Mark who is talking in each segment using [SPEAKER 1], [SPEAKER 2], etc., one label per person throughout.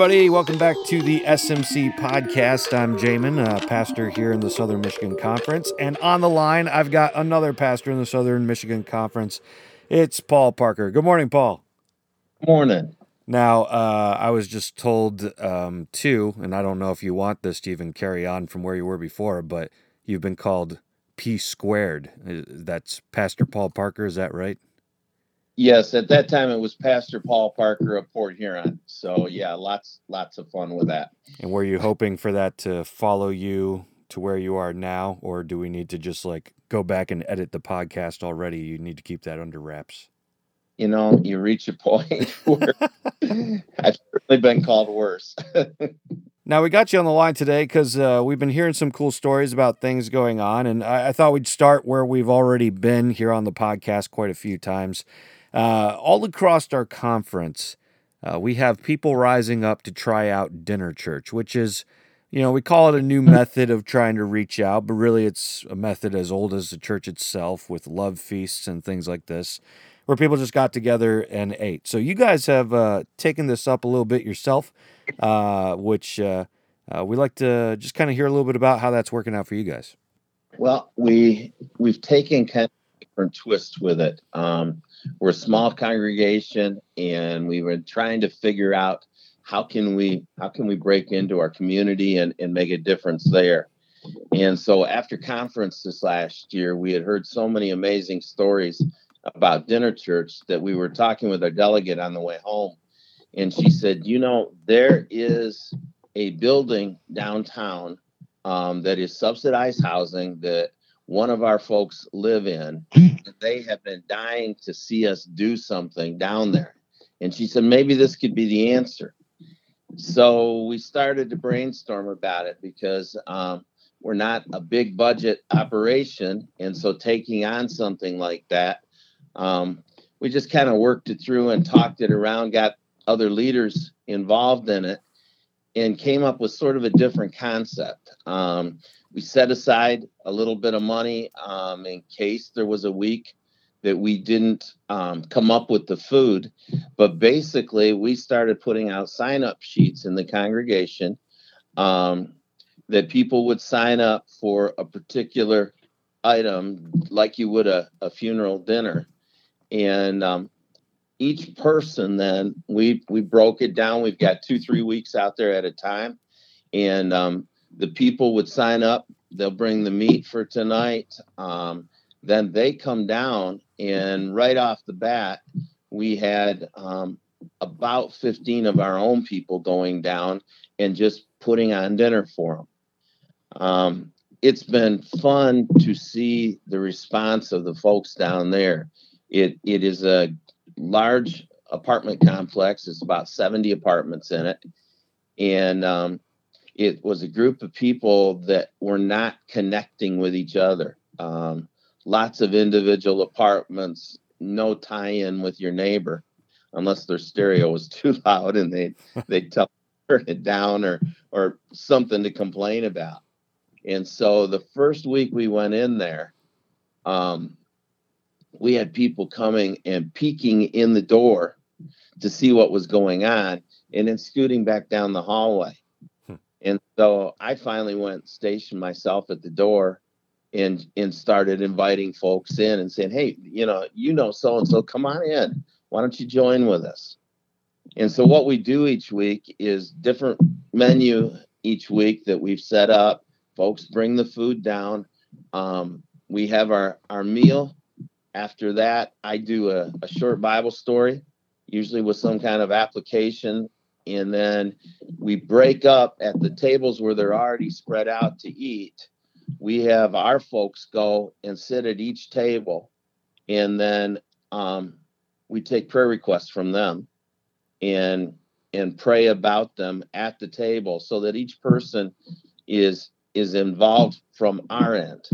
[SPEAKER 1] everybody. Welcome back to the SMC podcast. I'm Jamin, a pastor here in the Southern Michigan Conference. And on the line, I've got another pastor in the Southern Michigan Conference. It's Paul Parker. Good morning, Paul.
[SPEAKER 2] Good Morning.
[SPEAKER 1] Now, uh, I was just told, um, too, and I don't know if you want this to even carry on from where you were before, but you've been called P squared. Uh, that's Pastor Paul Parker. Is that right?
[SPEAKER 2] Yes, at that time it was Pastor Paul Parker of Port Huron. So yeah, lots lots of fun with that.
[SPEAKER 1] And were you hoping for that to follow you to where you are now, or do we need to just like go back and edit the podcast already? You need to keep that under wraps.
[SPEAKER 2] You know, you reach a point where I've certainly been called worse.
[SPEAKER 1] Now we got you on the line today because uh, we've been hearing some cool stories about things going on, and I, I, thought we'd start where we've already been here on the podcast quite a few times. Uh, all across our conference, uh, we have people rising up to try out dinner church, which is, you know, we call it a new method of trying to reach out, but really it's a method as old as the church itself with love feasts and things like this, where people just got together and ate. So you guys have uh, taken this up a little bit yourself, uh, which uh, uh, we like to just kind of hear a little bit about how that's working out for you guys.
[SPEAKER 2] Well, we we've taken kind of different twists with it. Um, we're a small congregation and we were trying to figure out how can we how can we break into our community and, and make a difference there. And so after conference this last year we had heard so many amazing stories about dinner church that we were talking with our delegate on the way home. And she said you know there is a building downtown um, that is subsidized housing that one of our folks live in. They have been dying to see us do something down there. And she said, maybe this could be the answer. So we started to brainstorm about it because um, we're not a big budget operation. And so taking on something like that, um, we just kind of worked it through and talked it around, got other leaders involved in it, and came up with sort of a different concept. Um, we set aside a little bit of money um, in case there was a week that we didn't um, come up with the food. But basically, we started putting out sign up sheets in the congregation um, that people would sign up for a particular item, like you would a, a funeral dinner. And um, each person then we we broke it down. We've got two three weeks out there at a time, and um, the people would sign up. They'll bring the meat for tonight. Um, then they come down, and right off the bat, we had um, about 15 of our own people going down and just putting on dinner for them. Um, it's been fun to see the response of the folks down there. It it is a large apartment complex. It's about 70 apartments in it, and um, it was a group of people that were not connecting with each other. Um, lots of individual apartments, no tie-in with your neighbor, unless their stereo was too loud and they they tell turn it down or or something to complain about. And so the first week we went in there, um, we had people coming and peeking in the door to see what was going on, and then scooting back down the hallway. And so I finally went stationed myself at the door and and started inviting folks in and saying, "Hey, you know, you know so and so, come on in. Why don't you join with us?" And so what we do each week is different menu each week that we've set up. Folks bring the food down. Um, we have our our meal. After that, I do a, a short Bible story, usually with some kind of application and then we break up at the tables where they're already spread out to eat. We have our folks go and sit at each table, and then um, we take prayer requests from them, and and pray about them at the table, so that each person is is involved from our end.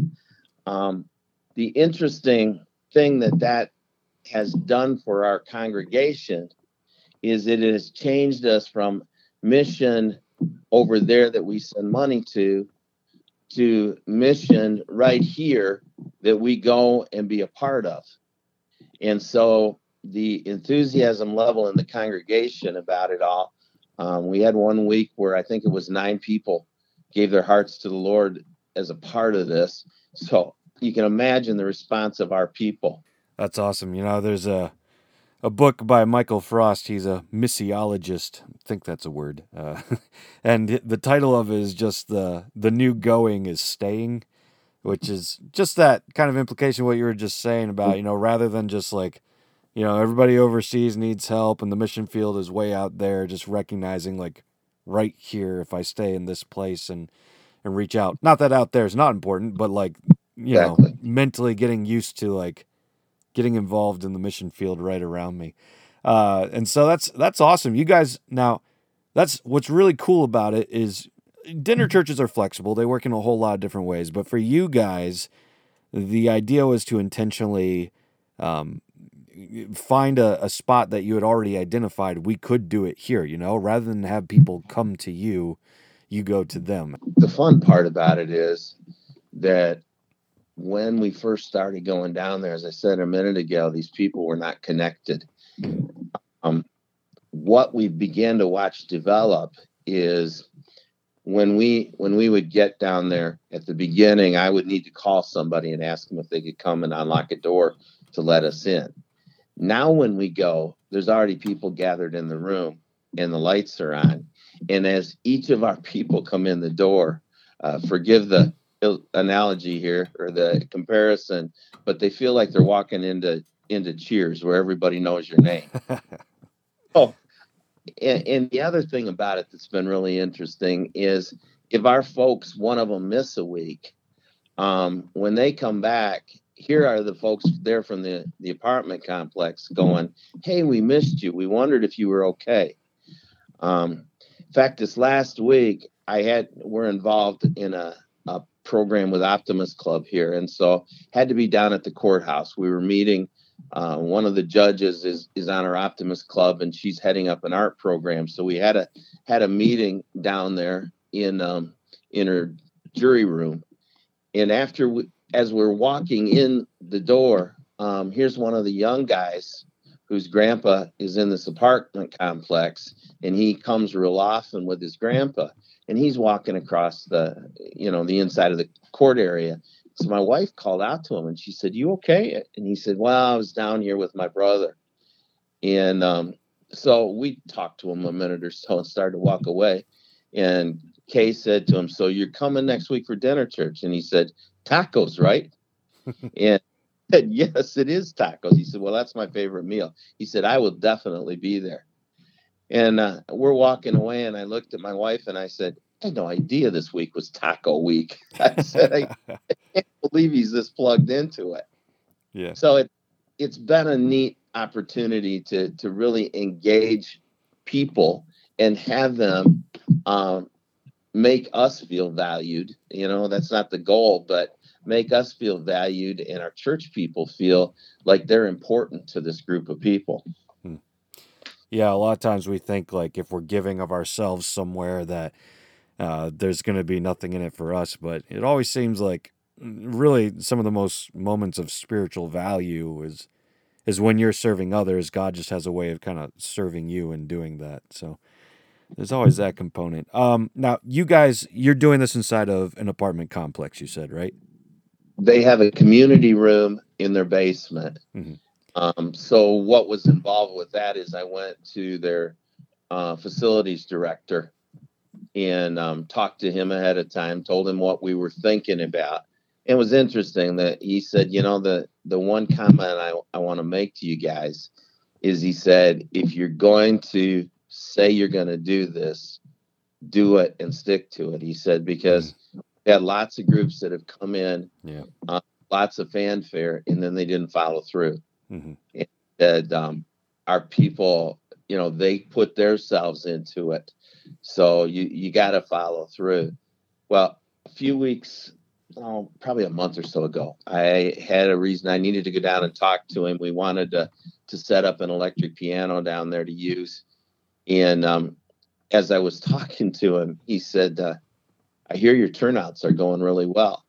[SPEAKER 2] Um, the interesting thing that that has done for our congregation is it has changed us from mission over there that we send money to to mission right here that we go and be a part of. And so the enthusiasm level in the congregation about it all Um, we had one week where I think it was nine people gave their hearts to the Lord as a part of this. So you can imagine the response of our people.
[SPEAKER 1] That's awesome. You know, there's a a book by Michael Frost. He's a missiologist. I think that's a word. Uh, and the title of it is just the the new going is staying, which is just that kind of implication what you were just saying about, you know, rather than just like, you know, everybody overseas needs help and the mission field is way out there, just recognizing like right here if I stay in this place and and reach out. Not that out there is not important, but like, you exactly. know, mentally getting used to like getting involved in the mission field right around me. Uh, and so that's that's awesome. You guys now that's what's really cool about it is dinner churches are flexible. They work in a whole lot of different ways. But for you guys, the idea was to intentionally um, find a, a spot that you had already identified. We could do it here, you know, rather than have people come to you, you go to them.
[SPEAKER 2] The fun part about it is that when we first started going down there, as I said a minute ago, these people were not connected. Um, what we began to watch develop is when we when we would get down there at the beginning, I would need to call somebody and ask them if they could come and unlock a door to let us in. Now, when we go, there's already people gathered in the room and the lights are on. And as each of our people come in the door, uh, forgive the analogy here or the comparison, but they feel like they're walking into into Cheers where everybody knows your name. oh, and, and the other thing about it that's been really interesting is if our folks, one of them miss a week, um, when they come back, here are the folks there from the, the apartment complex going, Hey, we missed you. We wondered if you were okay. Um, in fact, this last week, I had we're involved in a, a program with Optimist Club here, and so had to be down at the courthouse. We were meeting. Uh, one of the judges is is on our Optimist Club, and she's heading up an art program. So we had a had a meeting down there in um, in her jury room, and after we, as we're walking in the door, um, here's one of the young guys whose grandpa is in this apartment complex, and he comes real often with his grandpa and he's walking across the you know the inside of the court area. So my wife called out to him and she said you okay? And he said well i was down here with my brother. And um, so we talked to him a minute or so and started to walk away. And kay said to him so you're coming next week for dinner church? And he said tacos right? And said yes it is tacos. He said well that's my favorite meal. He said i will definitely be there and uh, we're walking away, and I looked at my wife and I said, I had no idea this week was taco week. I said, I, I can't believe he's this plugged into it.
[SPEAKER 1] Yeah.
[SPEAKER 2] So it it's been a neat opportunity to to really engage people and have them um, make us feel valued. You know, that's not the goal, but make us feel valued and our church people feel like they're important to this group of people
[SPEAKER 1] yeah, a lot of times we think like if we're giving of ourselves somewhere that uh, there's going to be nothing in it for us, but it always seems like mm, really some of the most moments of spiritual value is is when you're serving others. God just has a way of kind of serving you and doing that. So there's always that component. Um, now, you guys, you're doing this inside of an apartment complex. You said right?
[SPEAKER 2] They have a community room in their basement. Mm-hmm um, so what was involved with that is I went to their uh, facilities director and um, talked to him ahead of time, told him what we were thinking about. It was interesting that he said, you know, the the one comment I, I want to make to you guys is he said, if you're going to say you're going to do this, do it and stick to it. He said because we had lots of groups that have come in,
[SPEAKER 1] yeah,
[SPEAKER 2] uh, lots of fanfare, and then they didn't follow through. Mm-hmm. And um, our people, you know, they put themselves into it. So you you got to follow through. Well, a few weeks, oh, probably a month or so ago, I had a reason I needed to go down and talk to him. We wanted to to set up an electric piano down there to use, and um, as I was talking to him, he said, uh, "I hear your turnouts are going really well,"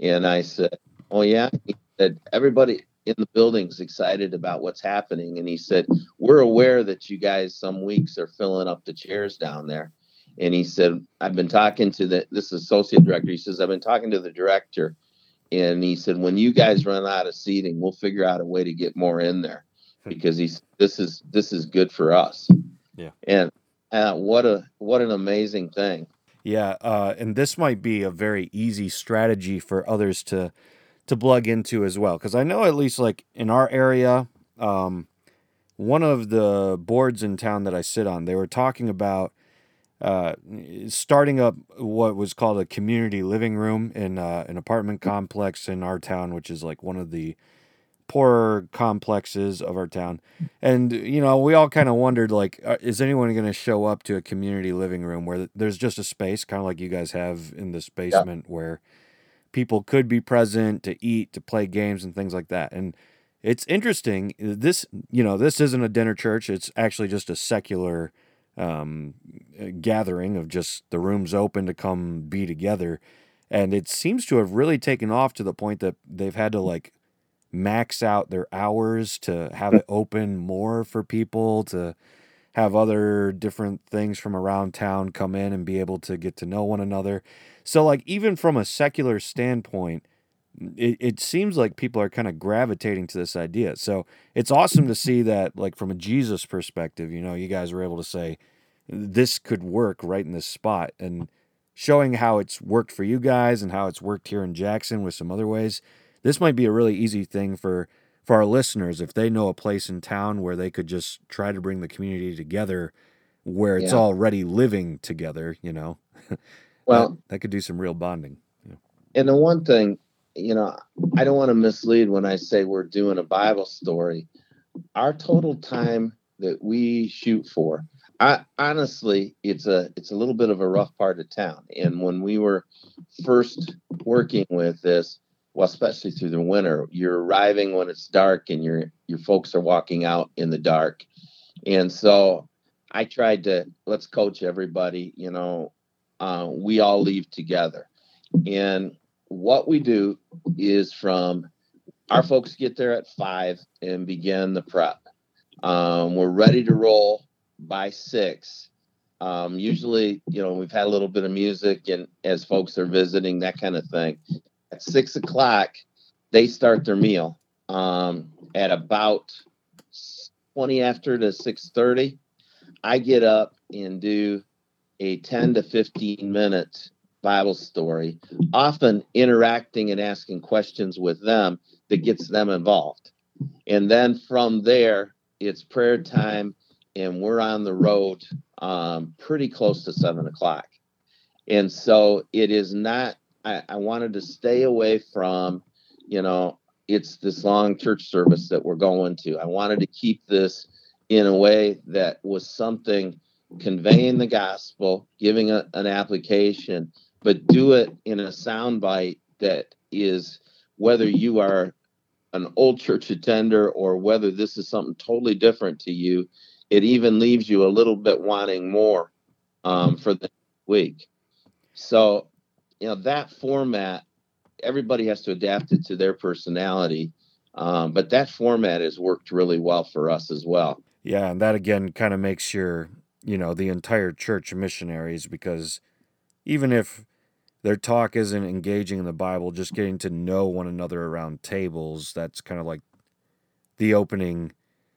[SPEAKER 2] and I said, "Oh yeah." He said, "Everybody, in the buildings excited about what's happening. And he said, We're aware that you guys some weeks are filling up the chairs down there. And he said, I've been talking to the this associate director. He says, I've been talking to the director. And he said, when you guys run out of seating, we'll figure out a way to get more in there hmm. because he's this is this is good for us.
[SPEAKER 1] Yeah.
[SPEAKER 2] And uh, what a what an amazing thing.
[SPEAKER 1] Yeah, uh, and this might be a very easy strategy for others to to plug into as well because I know at least like in our area, um, one of the boards in town that I sit on, they were talking about uh, starting up what was called a community living room in uh, an apartment complex in our town, which is like one of the poorer complexes of our town. And you know, we all kind of wondered like, uh, is anyone going to show up to a community living room where there's just a space, kind of like you guys have in this basement, yeah. where people could be present to eat, to play games, and things like that. And it's interesting. This, you know, this isn't a dinner church. It's actually just a secular um, gathering of just the rooms open to come be together. And it seems to have really taken off to the point that they've had to like max out their hours to have it open more for people to have other different things from around town come in and be able to get to know one another. So, like, even from a secular standpoint, it, it seems like people are kind of gravitating to this idea. So it's awesome to see that, like, from a Jesus perspective, you know, you guys were able to say this could work right in this spot and showing how it's worked for you guys and how it's worked here in Jackson with some other ways. This might be a really easy thing for for our listeners if they know a place in town where they could just try to bring the community together where it's yeah. already living together, you know.
[SPEAKER 2] Well,
[SPEAKER 1] that, that, could do some real bonding.
[SPEAKER 2] And the one thing you know, I don't want to mislead when I say we're doing a Bible story. Our total time that we shoot for, I honestly, it's a it's a little bit of a rough part of town. And when we were first working with this, well, especially through the winter, you're arriving when it's dark and your your folks are walking out in the dark. And so I tried to let's coach everybody, you know, uh, we all leave together. And what we do is from our folks get there at five and begin the prep. Um, we're ready to roll by six. Um, usually, you know, we've had a little bit of music and as folks are visiting, that kind of thing. At six o'clock, they start their meal. Um, at about 20 after to 6:30, I get up and do a 10 to 15 minute Bible story, often interacting and asking questions with them that gets them involved. And then from there, it's prayer time, and we're on the road um, pretty close to seven o'clock. And so it is not, I, I wanted to stay away from, you know, it's this long church service that we're going to. I wanted to keep this in a way that was something conveying the gospel, giving a, an application, but do it in a soundbite that is whether you are an old church attender or whether this is something totally different to you, it even leaves you a little bit wanting more um, for the week. So, you know, that format, everybody has to adapt it to their personality. Um, but that format has worked really well for us as well.
[SPEAKER 1] Yeah, and that again kind of makes your, you know, the entire church missionaries because even if their talk isn't engaging in the Bible, just getting to know one another around tables. That's kind of like the opening,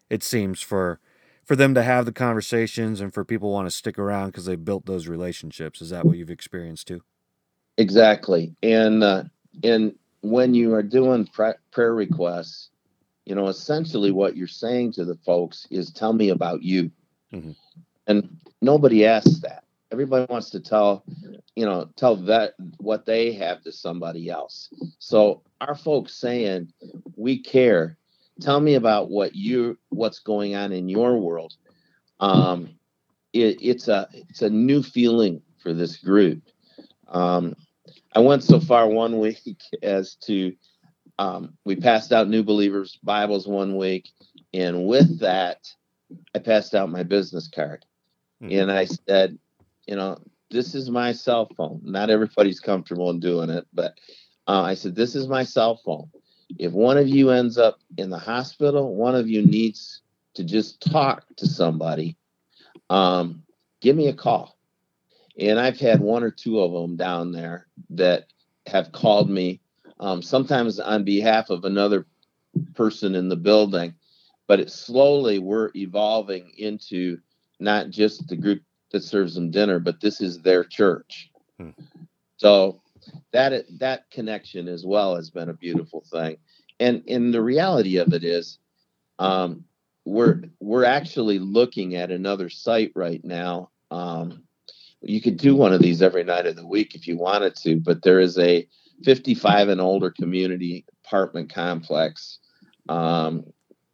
[SPEAKER 1] it seems, for for them to have the conversations and for people want to stick around because they built those relationships. Is that what you've experienced too?
[SPEAKER 2] Exactly. And uh, and when you are doing prayer requests, you know, essentially what you're saying to the folks is, "Tell me about you," mm-hmm. and nobody asks that. Everybody wants to tell you know tell that what they have to somebody else. So our folks saying we care. Tell me about what you what's going on in your world. Um it, it's a it's a new feeling for this group. Um i went so far one week as to um, we passed out new believers bibles one week and with that i passed out my business card mm-hmm. and i said you know, this is my cell phone. Not everybody's comfortable in doing it, but uh, I said, this is my cell phone. if one of you ends up in the hospital, one of you needs to just talk to somebody, um, give me a call. And I've had one or two of them down there that have called me, um, sometimes on behalf of another person in the building. But it slowly we're evolving into not just the group that serves them dinner, but this is their church. Hmm. So that that connection as well has been a beautiful thing. And and the reality of it is, um, we're we're actually looking at another site right now. Um, you could do one of these every night of the week if you wanted to, but there is a 55 and older community apartment complex um,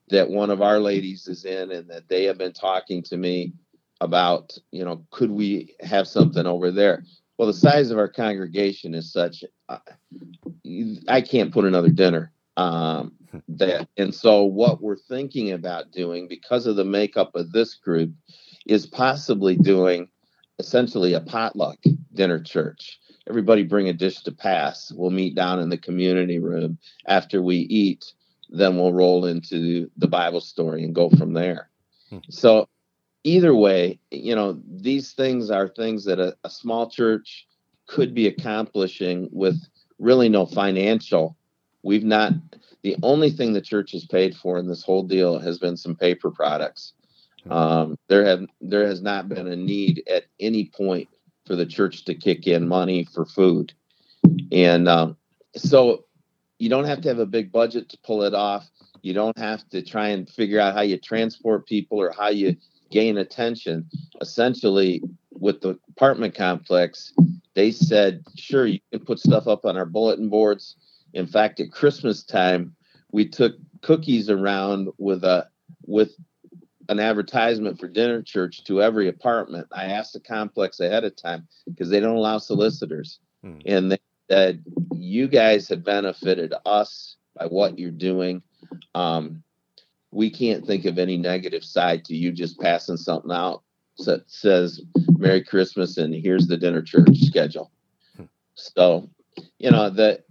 [SPEAKER 2] that one of our ladies is in, and that they have been talking to me about, you know, could we have something over there? Well, the size of our congregation is such, uh, I can't put another dinner um, that, and so what we're thinking about doing because of the makeup of this group is possibly doing essentially a potluck dinner church. Everybody bring a dish to pass. We'll meet down in the community room after we eat. Then we'll roll into the Bible story and go from there. Hmm. So, either way, you know, these things are things that a, a small church could be accomplishing with really no financial. We've not, the only thing the church has paid for in this whole deal has been some paper products. Um, there have there has not been a need at any point for the church to kick in money for food, and um, so you don't have to have a big budget to pull it off. You don't have to try and figure out how you transport people or how you gain attention. Essentially, with the apartment complex, they said, sure, you can put stuff up on our bulletin boards. In fact, at Christmas time, we took cookies around with a with an advertisement for dinner church to every apartment. I asked the complex ahead of time because they don't allow solicitors. Hmm. And they said, You guys have benefited us by what you're doing. Um, we can't think of any negative side to you just passing something out that says Merry Christmas and here's the dinner church schedule. Hmm. So, you know, that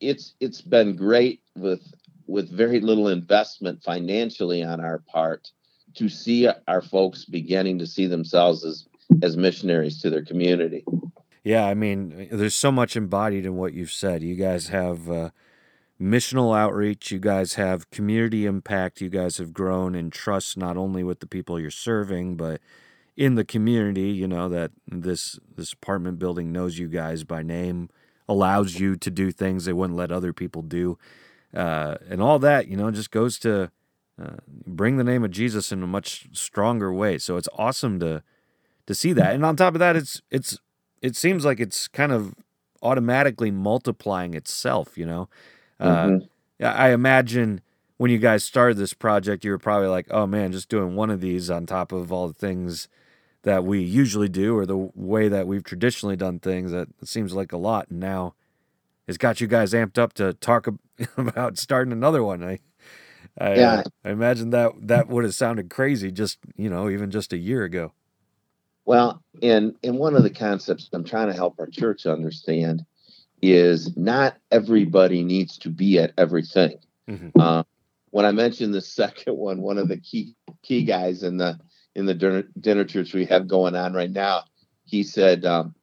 [SPEAKER 2] it's it's been great with with very little investment financially on our part to see our folks beginning to see themselves as as missionaries to their community.
[SPEAKER 1] Yeah, I mean, there's so much embodied in what you've said. You guys have uh, missional outreach. You guys have community impact. You guys have grown in trust not only with the people you're serving, but in the community. You know that this this apartment building knows you guys by name, allows you to do things they wouldn't let other people do, uh, and all that. You know, just goes to uh, bring the name of Jesus in a much stronger way. So it's awesome to to see that. And on top of that, it's it's it seems like it's kind of automatically multiplying itself. You know, uh, mm-hmm. I imagine when you guys started this project, you were probably like, "Oh man, just doing one of these on top of all the things." that we usually do or the way that we've traditionally done things that seems like a lot and now it's got you guys amped up to talk about starting another one I, I, yeah. Uh, I imagine that that would have sounded crazy just, you know, even just a year ago.
[SPEAKER 2] Well, and and one of the concepts I'm trying to help our church understand is not everybody needs to be at everything. Mm-hmm. Uh, when I mentioned the second one, one of the key key guys in the in the dinner, dinner church we have going on right now, he said, um,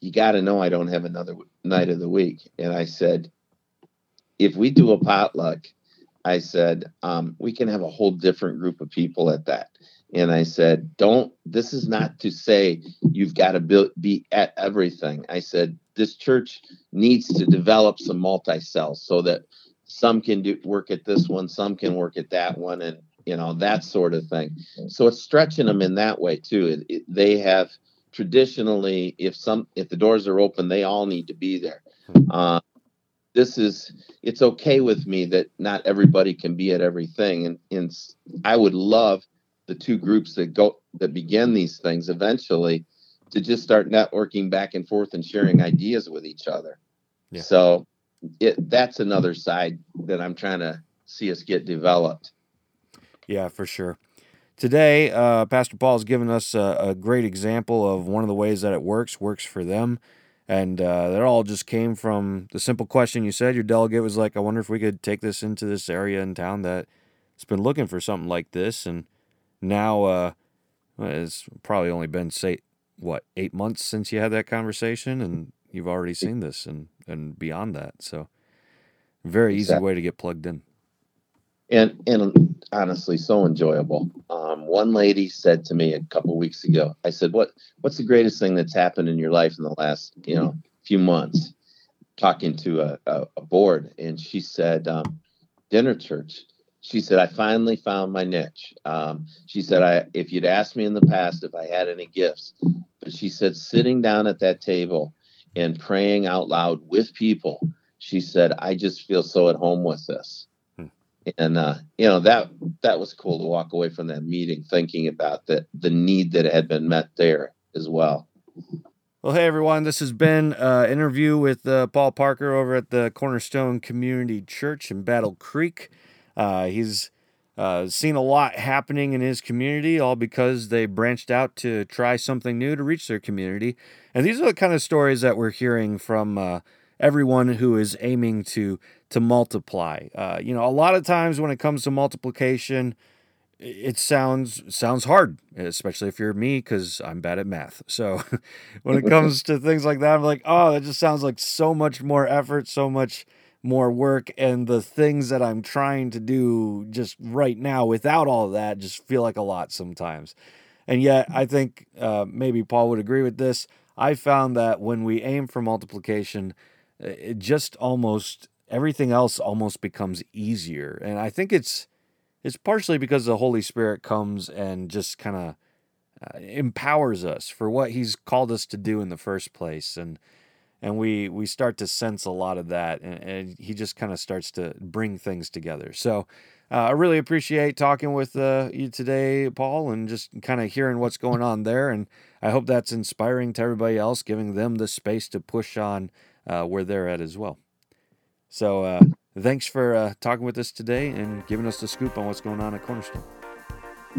[SPEAKER 2] "You got to know I don't have another night of the week." And I said, "If we do a potluck, I said, um, we can have a whole different group of people at that. And I said, don't, this is not to say you've got to build, be at everything. I said, this church needs to develop some multi cells so that some can do work at this one, some can work at that one, and you know, that sort of thing. So it's stretching them in that way too. It, it, they have traditionally, if some, if the doors are open, they all need to be there. Uh, this is it's okay with me that not everybody can be at everything. And, and i would love the two groups that go that begin these things eventually to just start networking back and forth and sharing ideas with each other. Yeah. so it that's another side that i'm trying to see us get developed.
[SPEAKER 1] Yeah for sure. Today uh, pastor paul has given us a, a great example of one of the ways that it works works for them And uh, that all just came from the simple question you said. Your delegate was like, I wonder if we could take this into this area in town that's been looking for something like this. And now uh, it's probably only been, say, what, eight months since you had that conversation, and you've already seen this and, and beyond that. So, very easy way to get plugged in.
[SPEAKER 2] And, and honestly, so enjoyable. Um, one lady said to me a couple weeks ago, I said, "What what's the greatest thing that's happened in your life in the last you know few months?" Talking to a, a, a board, and she said, um, "Dinner church." She said, "I finally found my niche." Um, she said, "I if you'd asked me in the past if I had any gifts," but she said, sitting down at that table and praying out loud with people, she said, "I just feel so at home with this." And uh, you know that that was cool to walk away from that meeting thinking about the the need that had been met there as well.
[SPEAKER 1] Well, hey everyone, this has been an uh, interview with uh, Paul Parker over at the Cornerstone Community Church in Battle Creek. Uh, he's uh, seen a lot happening in his community, all because they branched out to try something new to reach their community. And these are the kind of stories that we're hearing from uh, everyone who is aiming to to multiply. Uh, you know, a lot of times when it comes to multiplication, it sounds sounds hard, especially if you're me because I'm bad at math. So when it comes to things like that, I'm like, oh, that just sounds like so much more effort, so much more work, and the things that I'm trying to do just right now without all of that just feel like a lot sometimes. And yet, I think uh, maybe Paul would agree with this. I found that when we aim for multiplication, it just almost everything else almost becomes easier. And I think it's it's partially because the Holy Spirit comes and just kind of uh, empowers us for what He's called us to do in the first place, and and we we start to sense a lot of that, and, and He just kind of starts to bring things together. So. Uh, I really appreciate talking with uh, you today, Paul, and just kind of hearing what's going on there. And I hope that's inspiring to everybody else, giving them the space to push on uh, where they're at as well. So uh, thanks for uh, talking with us today and giving us the scoop on what's going on at Cornerstone.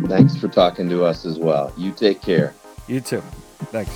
[SPEAKER 2] Thanks for talking to us as well. You take care.
[SPEAKER 1] You too. Thanks.